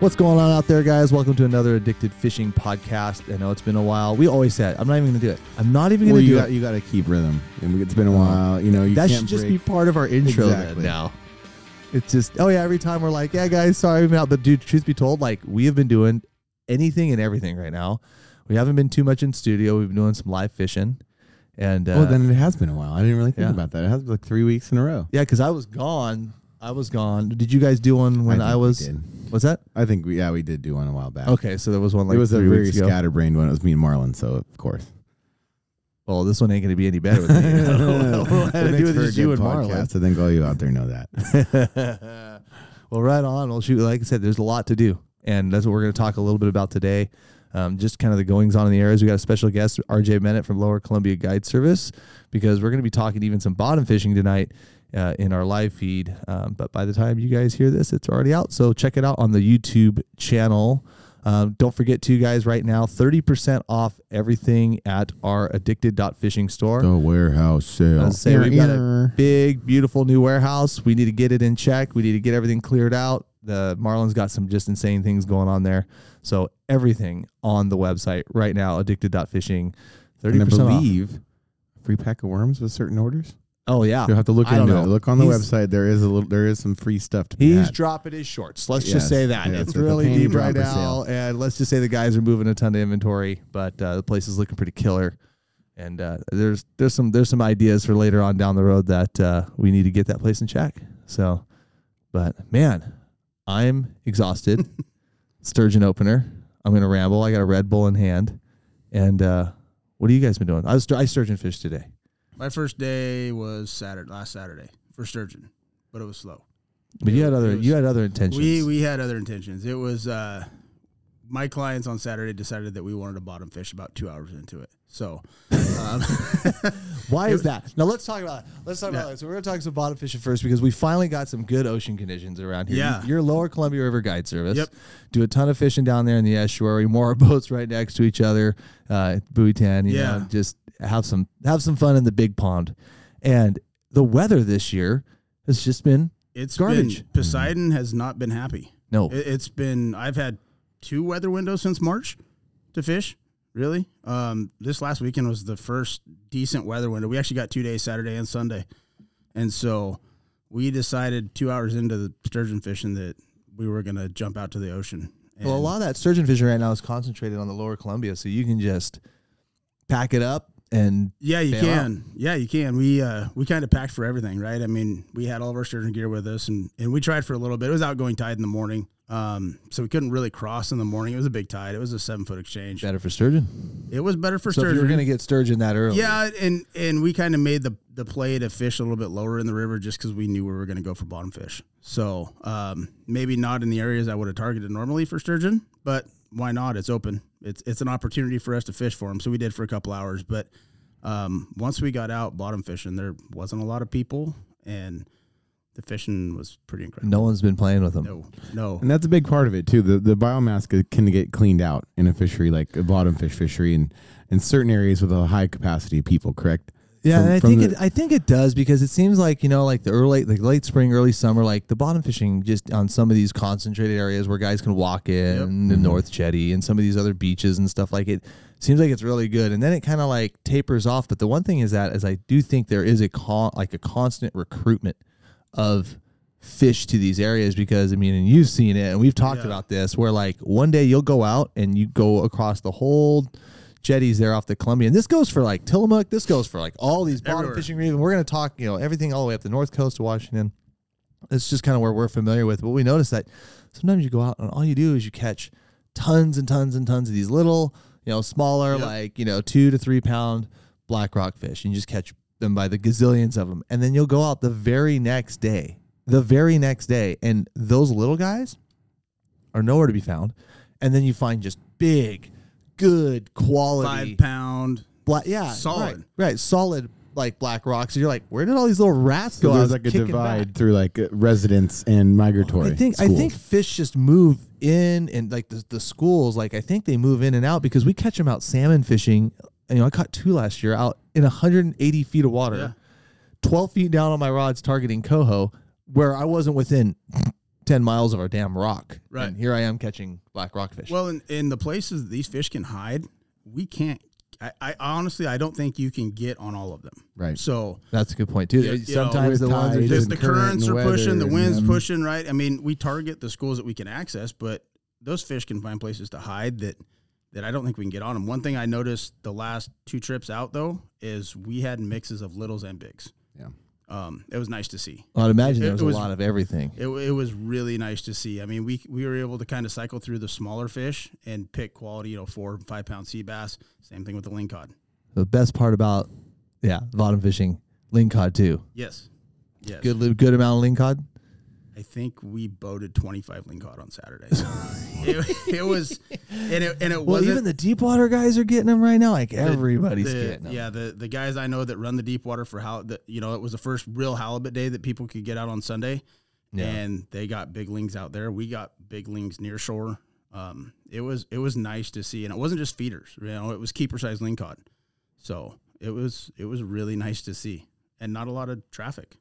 What's going on out there, guys? Welcome to another Addicted Fishing podcast. I know it's been a while. We always said, I'm not even going to do it. I'm not even going to you do got it. you got to keep rhythm, and it's been a while. You know, you that should just break. be part of our intro Exactly. now. It's just, oh yeah, every time we're like, yeah, guys, sorry, I'm out. But dude, truth be told, like we have been doing anything and everything right now. We haven't been too much in studio. We've been doing some live fishing, and uh, well, then it has been a while. I didn't really think yeah. about that. It has been like three weeks in a row. yeah, because I was gone. I was gone. Did you guys do one when I, we was? did. What's that? I think we yeah we did do one a while back. Okay, so there was one like it was a very scatterbrained one. It was me and Marlon, so of course. Well, this one ain't going to be any better with me. I don't know what to do with for a just you and Marlon. I think all you out there know that. well, right on. Well, shoot, like I said, there's a lot to do, and that's what we're going to talk a little bit about today. Um, just kind of the goings on in the areas. We got a special guest, RJ Bennett from Lower Columbia Guide Service, because we're going to be talking even some bottom fishing tonight uh, in our live feed. Um, but by the time you guys hear this, it's already out. So check it out on the YouTube channel. Um, don't forget to guys right now 30% off everything at our addicted.fishing store. the warehouse sale. Was saying we've got a big, beautiful new warehouse. We need to get it in check. We need to get everything cleared out. The Marlon's got some just insane things going on there. So everything on the website right now, addicted.fishing, and thirty I percent off. free pack of worms with certain orders. Oh yeah, You'll have to look I into it. Look on the He's- website. There is a little. There is some free stuff to He's had. dropping his shorts. Let's Yes, just say that yes, it's really deep right now, and let's just say the guys are moving a ton of inventory, but uh, the place is looking pretty killer. And uh, there's there's some there's some ideas for later on down the road that uh, we need to get that place in check. So, but man, I'm exhausted. Sturgeon opener. I'm gonna ramble. I got a Red Bull in hand, and uh, what have you guys been doing? I was I sturgeon fished today. My first day was Saturday, last Saturday for sturgeon, but it was slow. But you had other was- you had other intentions. We we had other intentions. It was uh, my clients on Saturday decided that we wanted to bottom fish about two hours into it. So, um, Why is that? Now let's talk about let's talk Yeah. about that. So we're gonna talk some bottom fishing first because we finally got some good ocean conditions around here. Yeah. You- You're Lower Columbia River Guide Service. Yep. Do a ton of fishing down there in the estuary. More boats right next to each other. Uh, Buoy 10. Yeah. know, just have some have some fun in the big pond. And the weather this year has just been it's Garbage. Been, Poseidon has not been happy. no. It, it's been I've had two weather windows since March to fish. Really, um, this last weekend was the first decent weather window. We actually got two days, Saturday and Sunday, and so we decided two hours into the sturgeon fishing that we were going to jump out to the ocean. well, a lot of that sturgeon fishing right now is concentrated on the Lower Columbia, so you can just pack it up and Yeah, you can. Yeah, you can. We uh we kind of packed for everything, right? I mean, we had all of our sturgeon gear with us, and and we tried for a little bit. It was outgoing tide in the morning, um, so we couldn't really cross in the morning. It was a big tide. It was a seven foot exchange. better for sturgeon. It was better for So if sturgeon. you were gonna get sturgeon that early, yeah, and and we kind of made the the play to fish a little bit lower in the river just because we knew we were going to go for bottom fish. So um, maybe not in the areas I would have targeted normally for sturgeon, but why not? It's open. It's it's an opportunity for us to fish for them. So we did for a couple hours, but um, once we got out bottom fishing, there wasn't a lot of people, and the fishing was pretty incredible. no one's been playing with them. no, no. And that's a big part of it too. The the biomass can get cleaned out in a fishery like a bottom fish fishery and in certain areas with a high capacity of people, correct? Yeah, From- and I think the- it, I think it does because it seems like you know, like the early, like late spring, early summer, like the bottom fishing just on some of these concentrated areas where guys can walk in, Yep. the mm-hmm. North Jetty, and some of these other beaches and stuff like it. Seems like it's really good, and then it kind of like tapers off. But the one thing is that, is I do think there is a con, like a constant recruitment of fish to these areas because I mean, and you've seen it, and we've talked Yeah. about this, where like one day you'll go out and you go across the whole jetties there off the Columbia, and this goes for like Tillamook, this goes for like all these bottom Everywhere. fishing reefs. and we're gonna talk, you know, everything all the way up the north coast of Washington. It's just kind of where we're familiar with, but we notice that sometimes you go out and all you do is you catch tons and tons and tons of these little, you know, smaller, Yep. like you know, two to three pound black rock fish, and you just catch them by the gazillions of them, and then you'll go out the very next day, the very next day, and those little guys are nowhere to be found, and then you find just big, good quality Five pound. black, yeah, Solid. right, right, solid like black rocks. And you're like, where did all these little rats go? I there's like a divide back. through like uh, residents and migratory. I think I think fish just move in and like the, the schools like I think they move in and out because we catch them out salmon fishing. You know, I caught two last year out in 180 feet of water, Yeah. 12 feet down on my rods targeting coho, where I wasn't within ten miles of our damn rock. Right. And here I am catching black rockfish. Well, in, in the places that these fish can hide, we can't. I, I honestly, I don't think you can get on all of them. Right. So That's a good point too. Yeah, you know, Sometimes the ones are tides just the, and current currents are pushing, the winds yeah. pushing, right? I mean, we target the schools that we can access, but those fish can find places to hide that that I don't think we can get on them. One thing I noticed the last two trips out though is we had mixes of littles and bigs. Yeah. Um, it was nice to see. I'd imagine It- there was, was- a lot of everything. It, it was really nice to see. I mean, we we were able to kind of cycle through the smaller fish and pick quality, you know, four five pound sea bass. Same thing with the lingcod. The best part about yeah, bottom fishing, lingcod too. Yes, yes. Good good amount of lingcod. I think we boated twenty five lingcod on Saturday. So it, it was, and it and it Well, wasn't. even the deep water guys are getting them right now. Like everybody's the- getting them. Yeah, the the guys I know that run the deep water for how the you know it was the first real halibut day that people could get out on Sunday, Yeah. and they got big lings out there. We got big lings near shore. Um, it was it was nice to see, and it wasn't just feeders. You know, it was keeper size lingcod. So it was it was really nice to see, and not a lot of traffic.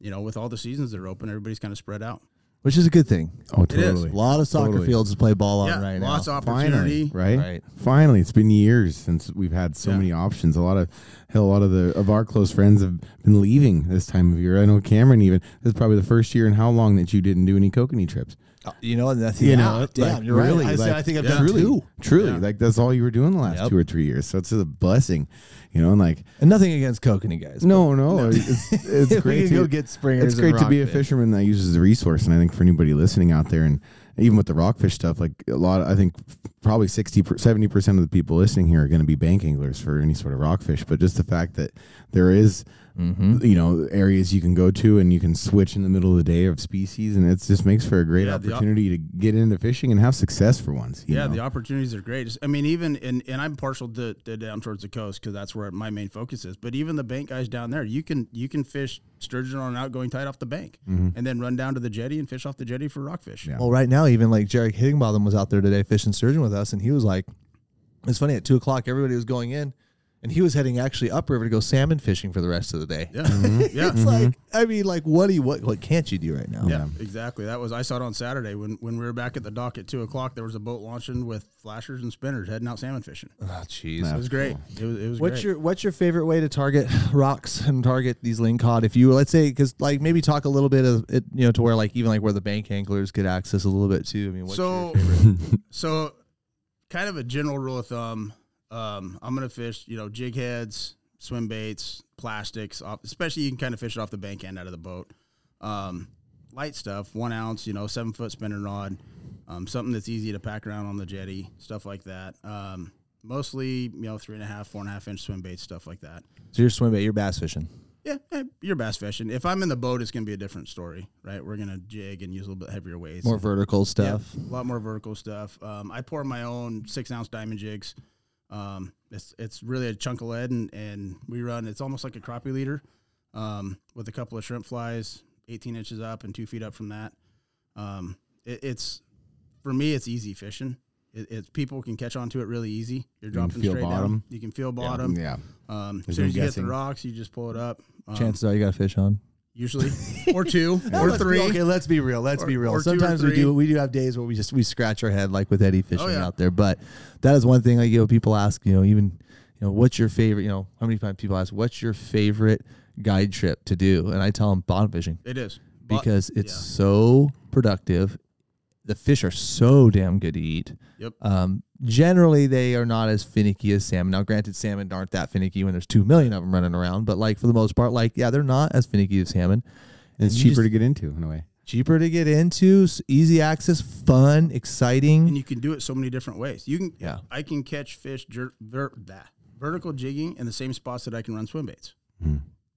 You know, with all the seasons that are open, everybody's kind of spread out. which is a good thing. Oh, is. totally. A lot of soccer Totally. fields to play ball on yeah, right lots now. of opportunity. Finally, right? Right. Finally, it's been years since we've had so Yeah. many options. A lot of hell, a lot of the of our close friends have been leaving this time of year. I know Cameron even. This is probably the first year in how long that you didn't do any kokanee trips. Uh, You know, and that's You yeah, know, damn, like, you're right. really, I, like, I think I've yeah. done truly, two. truly, Yeah. like that's all you were doing the last Yep. two or three years. So it's a blessing, you know. And like, And nothing against kokanee guys. no, no, it's it's great to go get springers. it's great to be a fisherman that uses the resource and i think for anybody listening out there and even with the rockfish stuff like a lot i think probably 60 70% of the people listening here are going to be bank anglers for any sort of rockfish but just the fact that there is Mhm. you know areas you can go to and you can switch in the middle of the day of species and it just makes for a great Yeah, the op- opportunity to get into fishing and have success for once you Yeah, know? the opportunities are great. I mean, even and and I'm partial to, to down towards the coast because that's where my main focus is. But even the bank guys down there, you can you can fish sturgeon on an outgoing tide off the bank, and then run down to the jetty and fish off the jetty for rockfish. Yeah. Well, right now, even like Jarek Higginbotham was out there today fishing sturgeon with us, and he was like, "It's funny at two o'clock, everybody was going in, and he was heading actually upriver to go salmon fishing for the rest of the day." Yeah, Mm-hmm. yeah, It's like, I mean, like, what do you what what can't you do right now? yeah, exactly. That was I saw it on Saturday when when we were back at the dock at two o'clock. There was a boat launching with flashers and spinners heading out salmon fishing. Oh, jeez. It was great. It was it was What's great. your What's your favorite way to target rocks and target these lingcod? If you let's say, because like maybe talk a little bit of it, you know, to where like even like where the bank anglers get access a little bit too. I mean, what's so your favorite? so kind of a general rule of thumb um, i'm gonna fish you know jig heads swim baits plastics off, especially you can kind of fish it off the bank end out of the boat. Um, light stuff one ounce you know seven foot spinning rod um, something that's easy to pack around on the jetty stuff like that. Um, mostly you know three and a half four and a half inch swim baits stuff like that. So you're swim bait, you're bass fishing. Yeah, eh, you're bass fishing. If I'm in the boat, it's gonna be a different story, right? We're gonna jig and use a little bit heavier weights. More vertical stuff. Yeah, a lot more vertical stuff. Um, I pour my own six ounce diamond jigs. Um, it's it's really a chunk of lead, and, and we run. It's almost like a crappie leader, um, with a couple of shrimp flies, 18 inches up and two feet up from that. Um, it, it's for me, it's easy fishing. It, it's people can catch onto it really easy. You're dropping straight bottom. down. You can feel bottom. yeah Um, as There's soon no as you hit guessing. the rocks, you just pull it up. Um, Chances are you got a fish on. usually, or two, or Let's be- three. okay, let's be real. Let's Or- be real. or two or Sometimes we three. do we do have days where we just we scratch our head like with Eddie fishing Oh, yeah. out there. But that is one thing like you know people ask you know even you know what's your favorite you know how many times people ask what's your favorite guide trip to do and I tell them bottom fishing It is because it's so productive. The fish are so damn good to eat. Yep. Um, generally, they are not as finicky as salmon. Now, granted, salmon aren't that finicky when there's two million of them running around, but like for the most part, like yeah, they're not as finicky as salmon. and it's cheaper just- to get into in a way cheaper to get into, easy access, fun, exciting, and you can do it so many different ways. You can, Yeah. I can catch fish jer- ver- that vertical jigging in the same spots that I can run swim baits.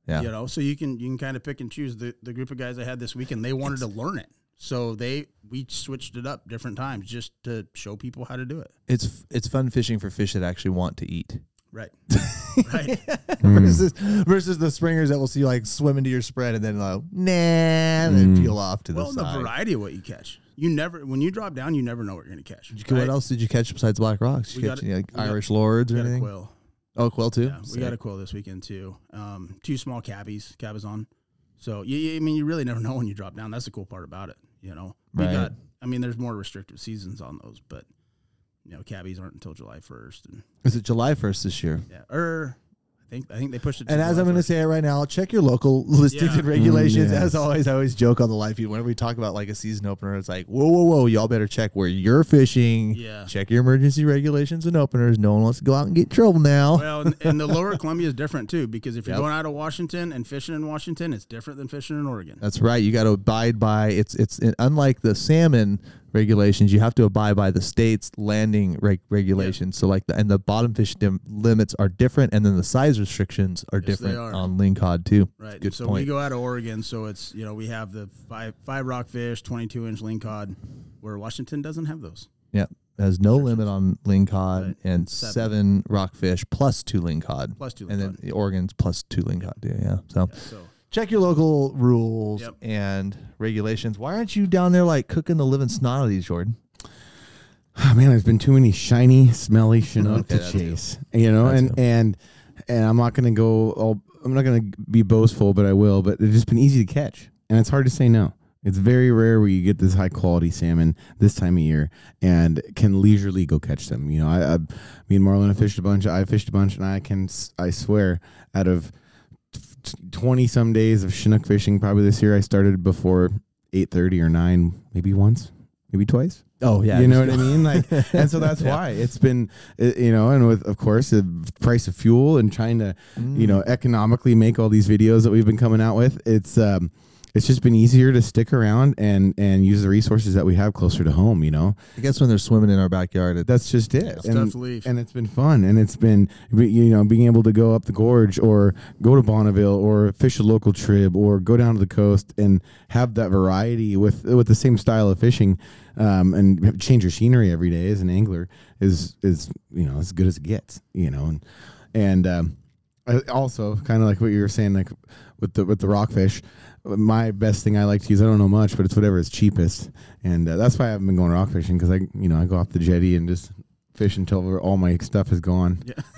Yeah. You know, so you can you can kind of pick and choose. The the group of guys I had this weekend, they wanted to learn it, so they we switched it up different times just to show people how to do it. It's it's fun fishing for fish that actually want to eat. Right, right. versus versus the springers that will see you like swim into your spread and then like nah and then peel off to the well, the the side. variety of what you catch. You never when you drop down, you never know what you're going to catch. Did you- What right? else did you catch besides black rocks? Did We you catch a- any, like we got- Irish lords or We got a anything? quill. Oh, quill too. Yeah, we got a quill this weekend too. Um, two small cabbies, cabezon. So you, I mean, you really never know when you drop down. That's the cool part about it. You know, We Right. got. I mean, there's more restrictive seasons on those, but you know, cabbies aren't until July 1st, and Is it July 1st this year? yeah, or I think I think they pushed it. And as I'm going to say it right now, check your local listings Yeah. and regulations. Mm, yes. As always, I always joke on the live feed whenever we talk about like a season opener. It's like, whoa, whoa, whoa! Y'all better check where you're fishing. Yeah. Check your emergency regulations and openers. No one wants to go out and get in trouble now. Well, and, and the lower Columbia is different too because if you're Yep. going out of Washington and fishing in Washington, it's different than fishing in Oregon. That's right. You got to abide by it's it's unlike the salmon regulations. You have to abide by the state's landing reg- regulations. So like the and the bottom fish dim- limits are different, and then the size restrictions are Yes, different on lingcod too. Right. Good so point. we go out of Oregon, so it's you know we have the five five rockfish, twenty two inch lingcod, where Washington doesn't have those. Yeah. Has no limit on lingcod Right. and Seven. seven. rockfish plus two lingcod. Plus two And then the Oregon's plus two lingcod. Yeah, yeah. So Yeah, so check your local rules Yep. and regulations. Why aren't you down there like cooking the living snot out of these, Jordan? Oh, man, there's been too many shiny, smelly Chinook Okay, to that too. chase. You know, That and too. and and I'm not gonna go. All, I'm not gonna be boastful, but I will. But they've just been easy to catch, and it's hard to say no. It's very rare where you get this high quality salmon this time of year and can leisurely go catch them. You know, I, I me and Marlon have fished a bunch. I fished a bunch, and I can I swear out of twenty some days of Chinook fishing, probably this year, I started before eight thirty or nine, maybe once, maybe twice. Oh yeah. you know what I mean? Like, and so that's Yeah. why it's been, uh, you know, and with of course the price of fuel and trying to, you know, economically make all these videos that we've been coming out with. It's um, it's just been easier to stick around and and use the resources that we have closer to home. You know, I guess when they're swimming in our backyard, it, that's just it. it's and, and it's been fun and it's been you know being able to go up the gorge or go to Bonneville or fish a local trib or go down to the coast and have that variety with with the same style of fishing um, and change your scenery every day as an angler is is you know as good as it gets you know and and um, also kind of like what you were saying like with the with the rockfish my best thing I like to use I don't know much but it's whatever is cheapest. And uh, that's why I haven't been going rock fishing because I you know I go off the jetty and just fish until all my stuff is gone. that,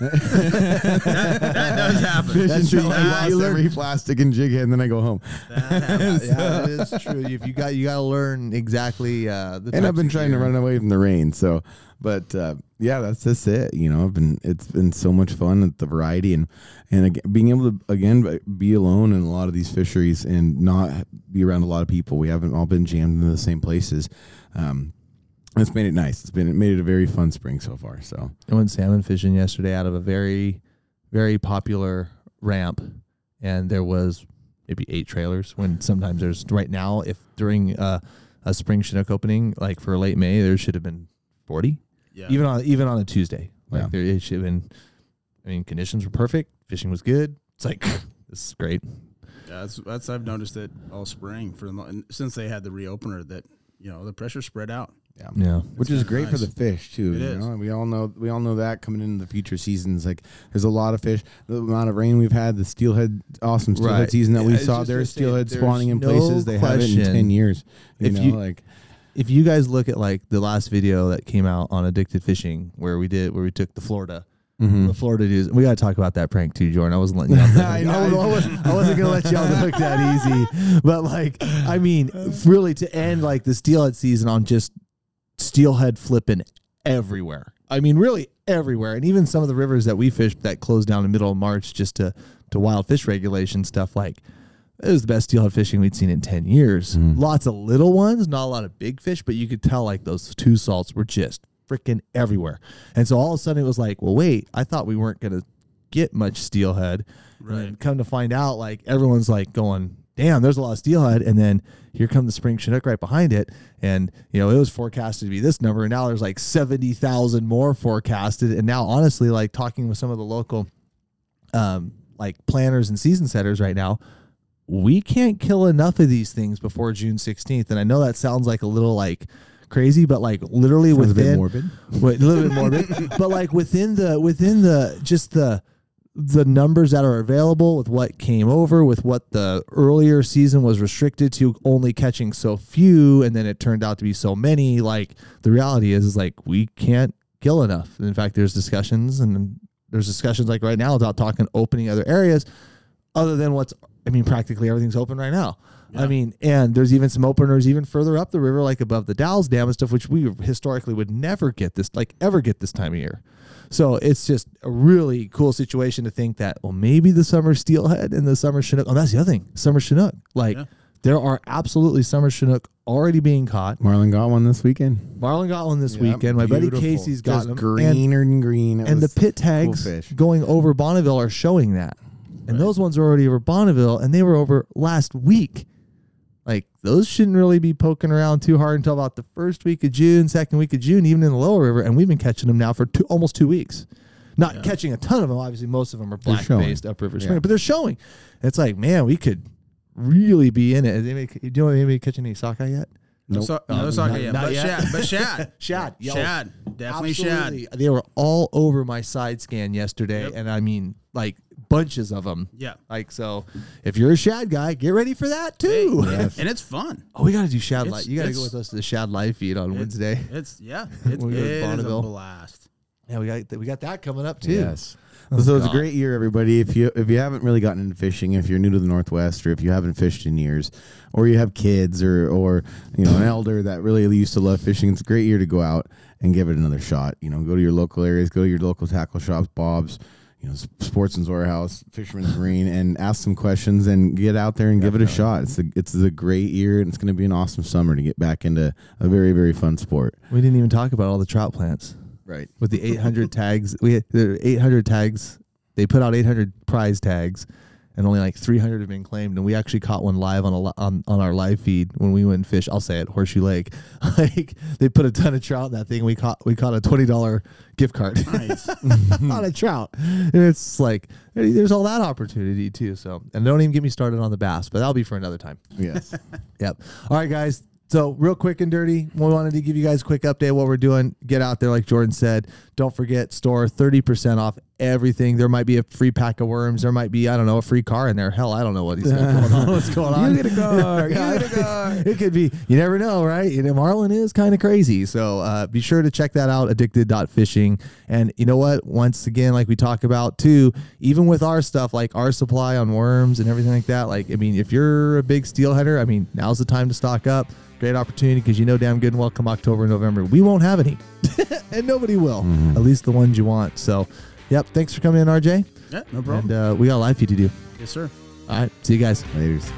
that does happen. Fish That's until. I You lost every plastic and jig head, and then I go home. That happens. yeah, it is true. If you got you got to learn exactly uh, the. and I've been trying to run away from the rain. So, but uh, yeah, that's just it. You know, I've been it's been so much fun at the variety and and ag- being able to again be alone in a lot of these fisheries and not be around a lot of people. We haven't all been jammed into the same places. Um, it's made it nice. It's been it made it a very fun spring so far. So I went salmon fishing yesterday out of a very, very popular ramp, and there was maybe eight trailers. When sometimes there's right now, if during uh, a spring Chinook opening, like for late May, there should have been forty. Yeah. Even on even on a Tuesday, like Yeah. there it should have been. I mean, conditions were perfect. Fishing was good. It's like this is great. Yeah, that's that's I've noticed it all spring for the, since they had the reopener that you know the pressure spread out. Yeah. Yeah. which is kinda great for the fish too. It you is. know, we all know we all know that coming into the future seasons. Like there's a lot of fish. The amount of rain we've had, the steelhead, awesome steelhead Right. season that we Yeah, I was saw. just There's steelhead there's spawning in no places they haven't in ten years. You If know, you- like If you guys look at like the last video that came out on addicted fishing, where we did where we took the Florida. mhm. The Florida dudes. We got to talk about that prank too, Jordan. I wasn't letting you off. the I hook. know. I, was- I wasn't, I wasn't gonna let you off the hook that easy. But like, I mean, really to end like the steelhead season on just steelhead flipping everywhere. I mean, really everywhere, and even some of the rivers that we fished that closed down in the middle of March just to to wild fish regulation stuff. Like, it was the best steelhead fishing we'd seen in ten years. Mhm. Lots of little ones, not a lot of big fish, but you could tell like those two salts were just freaking everywhere. And so all of a sudden it was like, well, wait, I thought we weren't gonna get much steelhead. And come to find out, like everyone's like going, damn, there's a lot of steelhead. And then here come the spring Chinook right behind it. And, you know, it was forecasted to be this number. And now there's like 70,000 more forecasted. And now, honestly, like talking with some of the local, um, like planners and season setters right now, we can't kill enough of these things before June 16th. And I know that sounds like a little like crazy, but like literally Sounds a bit within morbid. Wait, a little bit morbid, but like within the within the just the the numbers that are available with what came over with what the earlier season was restricted to only catching so few and then it turned out to be so many like the reality is is like we can't kill enough. In fact there's discussions and there's discussions like right now about talking opening other areas other than what's i mean practically everything's open right now I mean, and there's even some openers even further up the river, like above the Dalles Dam and stuff, which we historically would never get this, like ever get this time of year. So it's just a really cool situation to think that, well, maybe the summer steelhead and the summer chinook. Oh, that's the other thing, summer chinook. Like Yeah. there are absolutely summer chinook already being caught. Marlon got one this weekend. Marlon got one this Yeah, weekend. My buddy. Casey's got Just them. And- greener and green. It and the pit tags fish. going over Bonneville are showing that. And those ones are already over Bonneville and they were over last week. Those shouldn't really be poking around too hard until about the first week of June, second week of June, even in the lower river. And we've been catching them now for two, almost two weeks. Not catching a ton of them. Obviously, most of them are black faced upriver Yeah. spring, but they're showing. It's like, man, we could really be in it. Is anybody, you know anybody catching any sockeye yet? No, Nope. so, Oh, no sockeye not- yet, not but yet. shad, but shad, Shad, yo. shad, definitely Absolutely. shad. They were all over my side scan yesterday, Yep. and I mean, like bunches of them. Yeah, Like so, if you're a shad guy, get ready for that too. Yes. and it's fun. Oh, we got to do shad It's- live. You got to go with us to the shad live feed on Wednesday. It's yeah, it's gonna it is a Bonneville. blast. Yeah, we got we got that coming up too. Yes. Oh, so it's a great year, everybody. If you if you haven't really gotten into fishing, if you're new to the Northwest, or if you haven't fished in years, or you have kids, or or you know an elder that really used to love fishing, it's a great year to go out and give it another shot. You know, go to your local areas, go to your local tackle shops, Bob's, you know, Sportsman's Warehouse, Fisherman's Marine, and ask some questions and get out there and give it a shot. It's a it's a great year, and it's going to be an awesome summer to get back into a very very fun sport. We didn't even talk about all the trout plants Right. with the 800 tags. We there are 800 tags. They put out 800 prize tags, and only like 300 have been claimed. And we actually caught one live on a on, on our live feed when we went and fish. I'll say it, Horseshoe Lake. like they put a ton of trout in that thing. We caught we caught a twenty dollar gift card Nice. on a trout, and it's like there's all that opportunity too. So and don't even get me started on the bass, but that'll be for another time. Yes. Yep. All right, guys. So real quick and dirty, we wanted to give you guys a quick update what we're doing. Get out there, like Jordan said. Don't forget, store thirty percent off everything. There might be a free pack of worms. There might be, I don't know, a free car in there. Hell, I don't know what he's got going on. What's going on? You get a car. Yeah. You get a car. it could be. You never know, right? You know, Marlon is kind of crazy. So uh, be sure to check that out, addicted.fishing. And you know what? Once again, like we talk about too, even with our stuff, like our supply on worms and everything like that, like, I mean, if you're a big steelheader, I mean, now's the time to stock up. Great opportunity because you know damn good and well come October and November, we won't have any. and nobody will. At least the ones you want. So, yep. Thanks for coming in, RJ. yeah, no problem. And uh, we got a live feed to do. yes, sir. All right. See you guys. Ladies.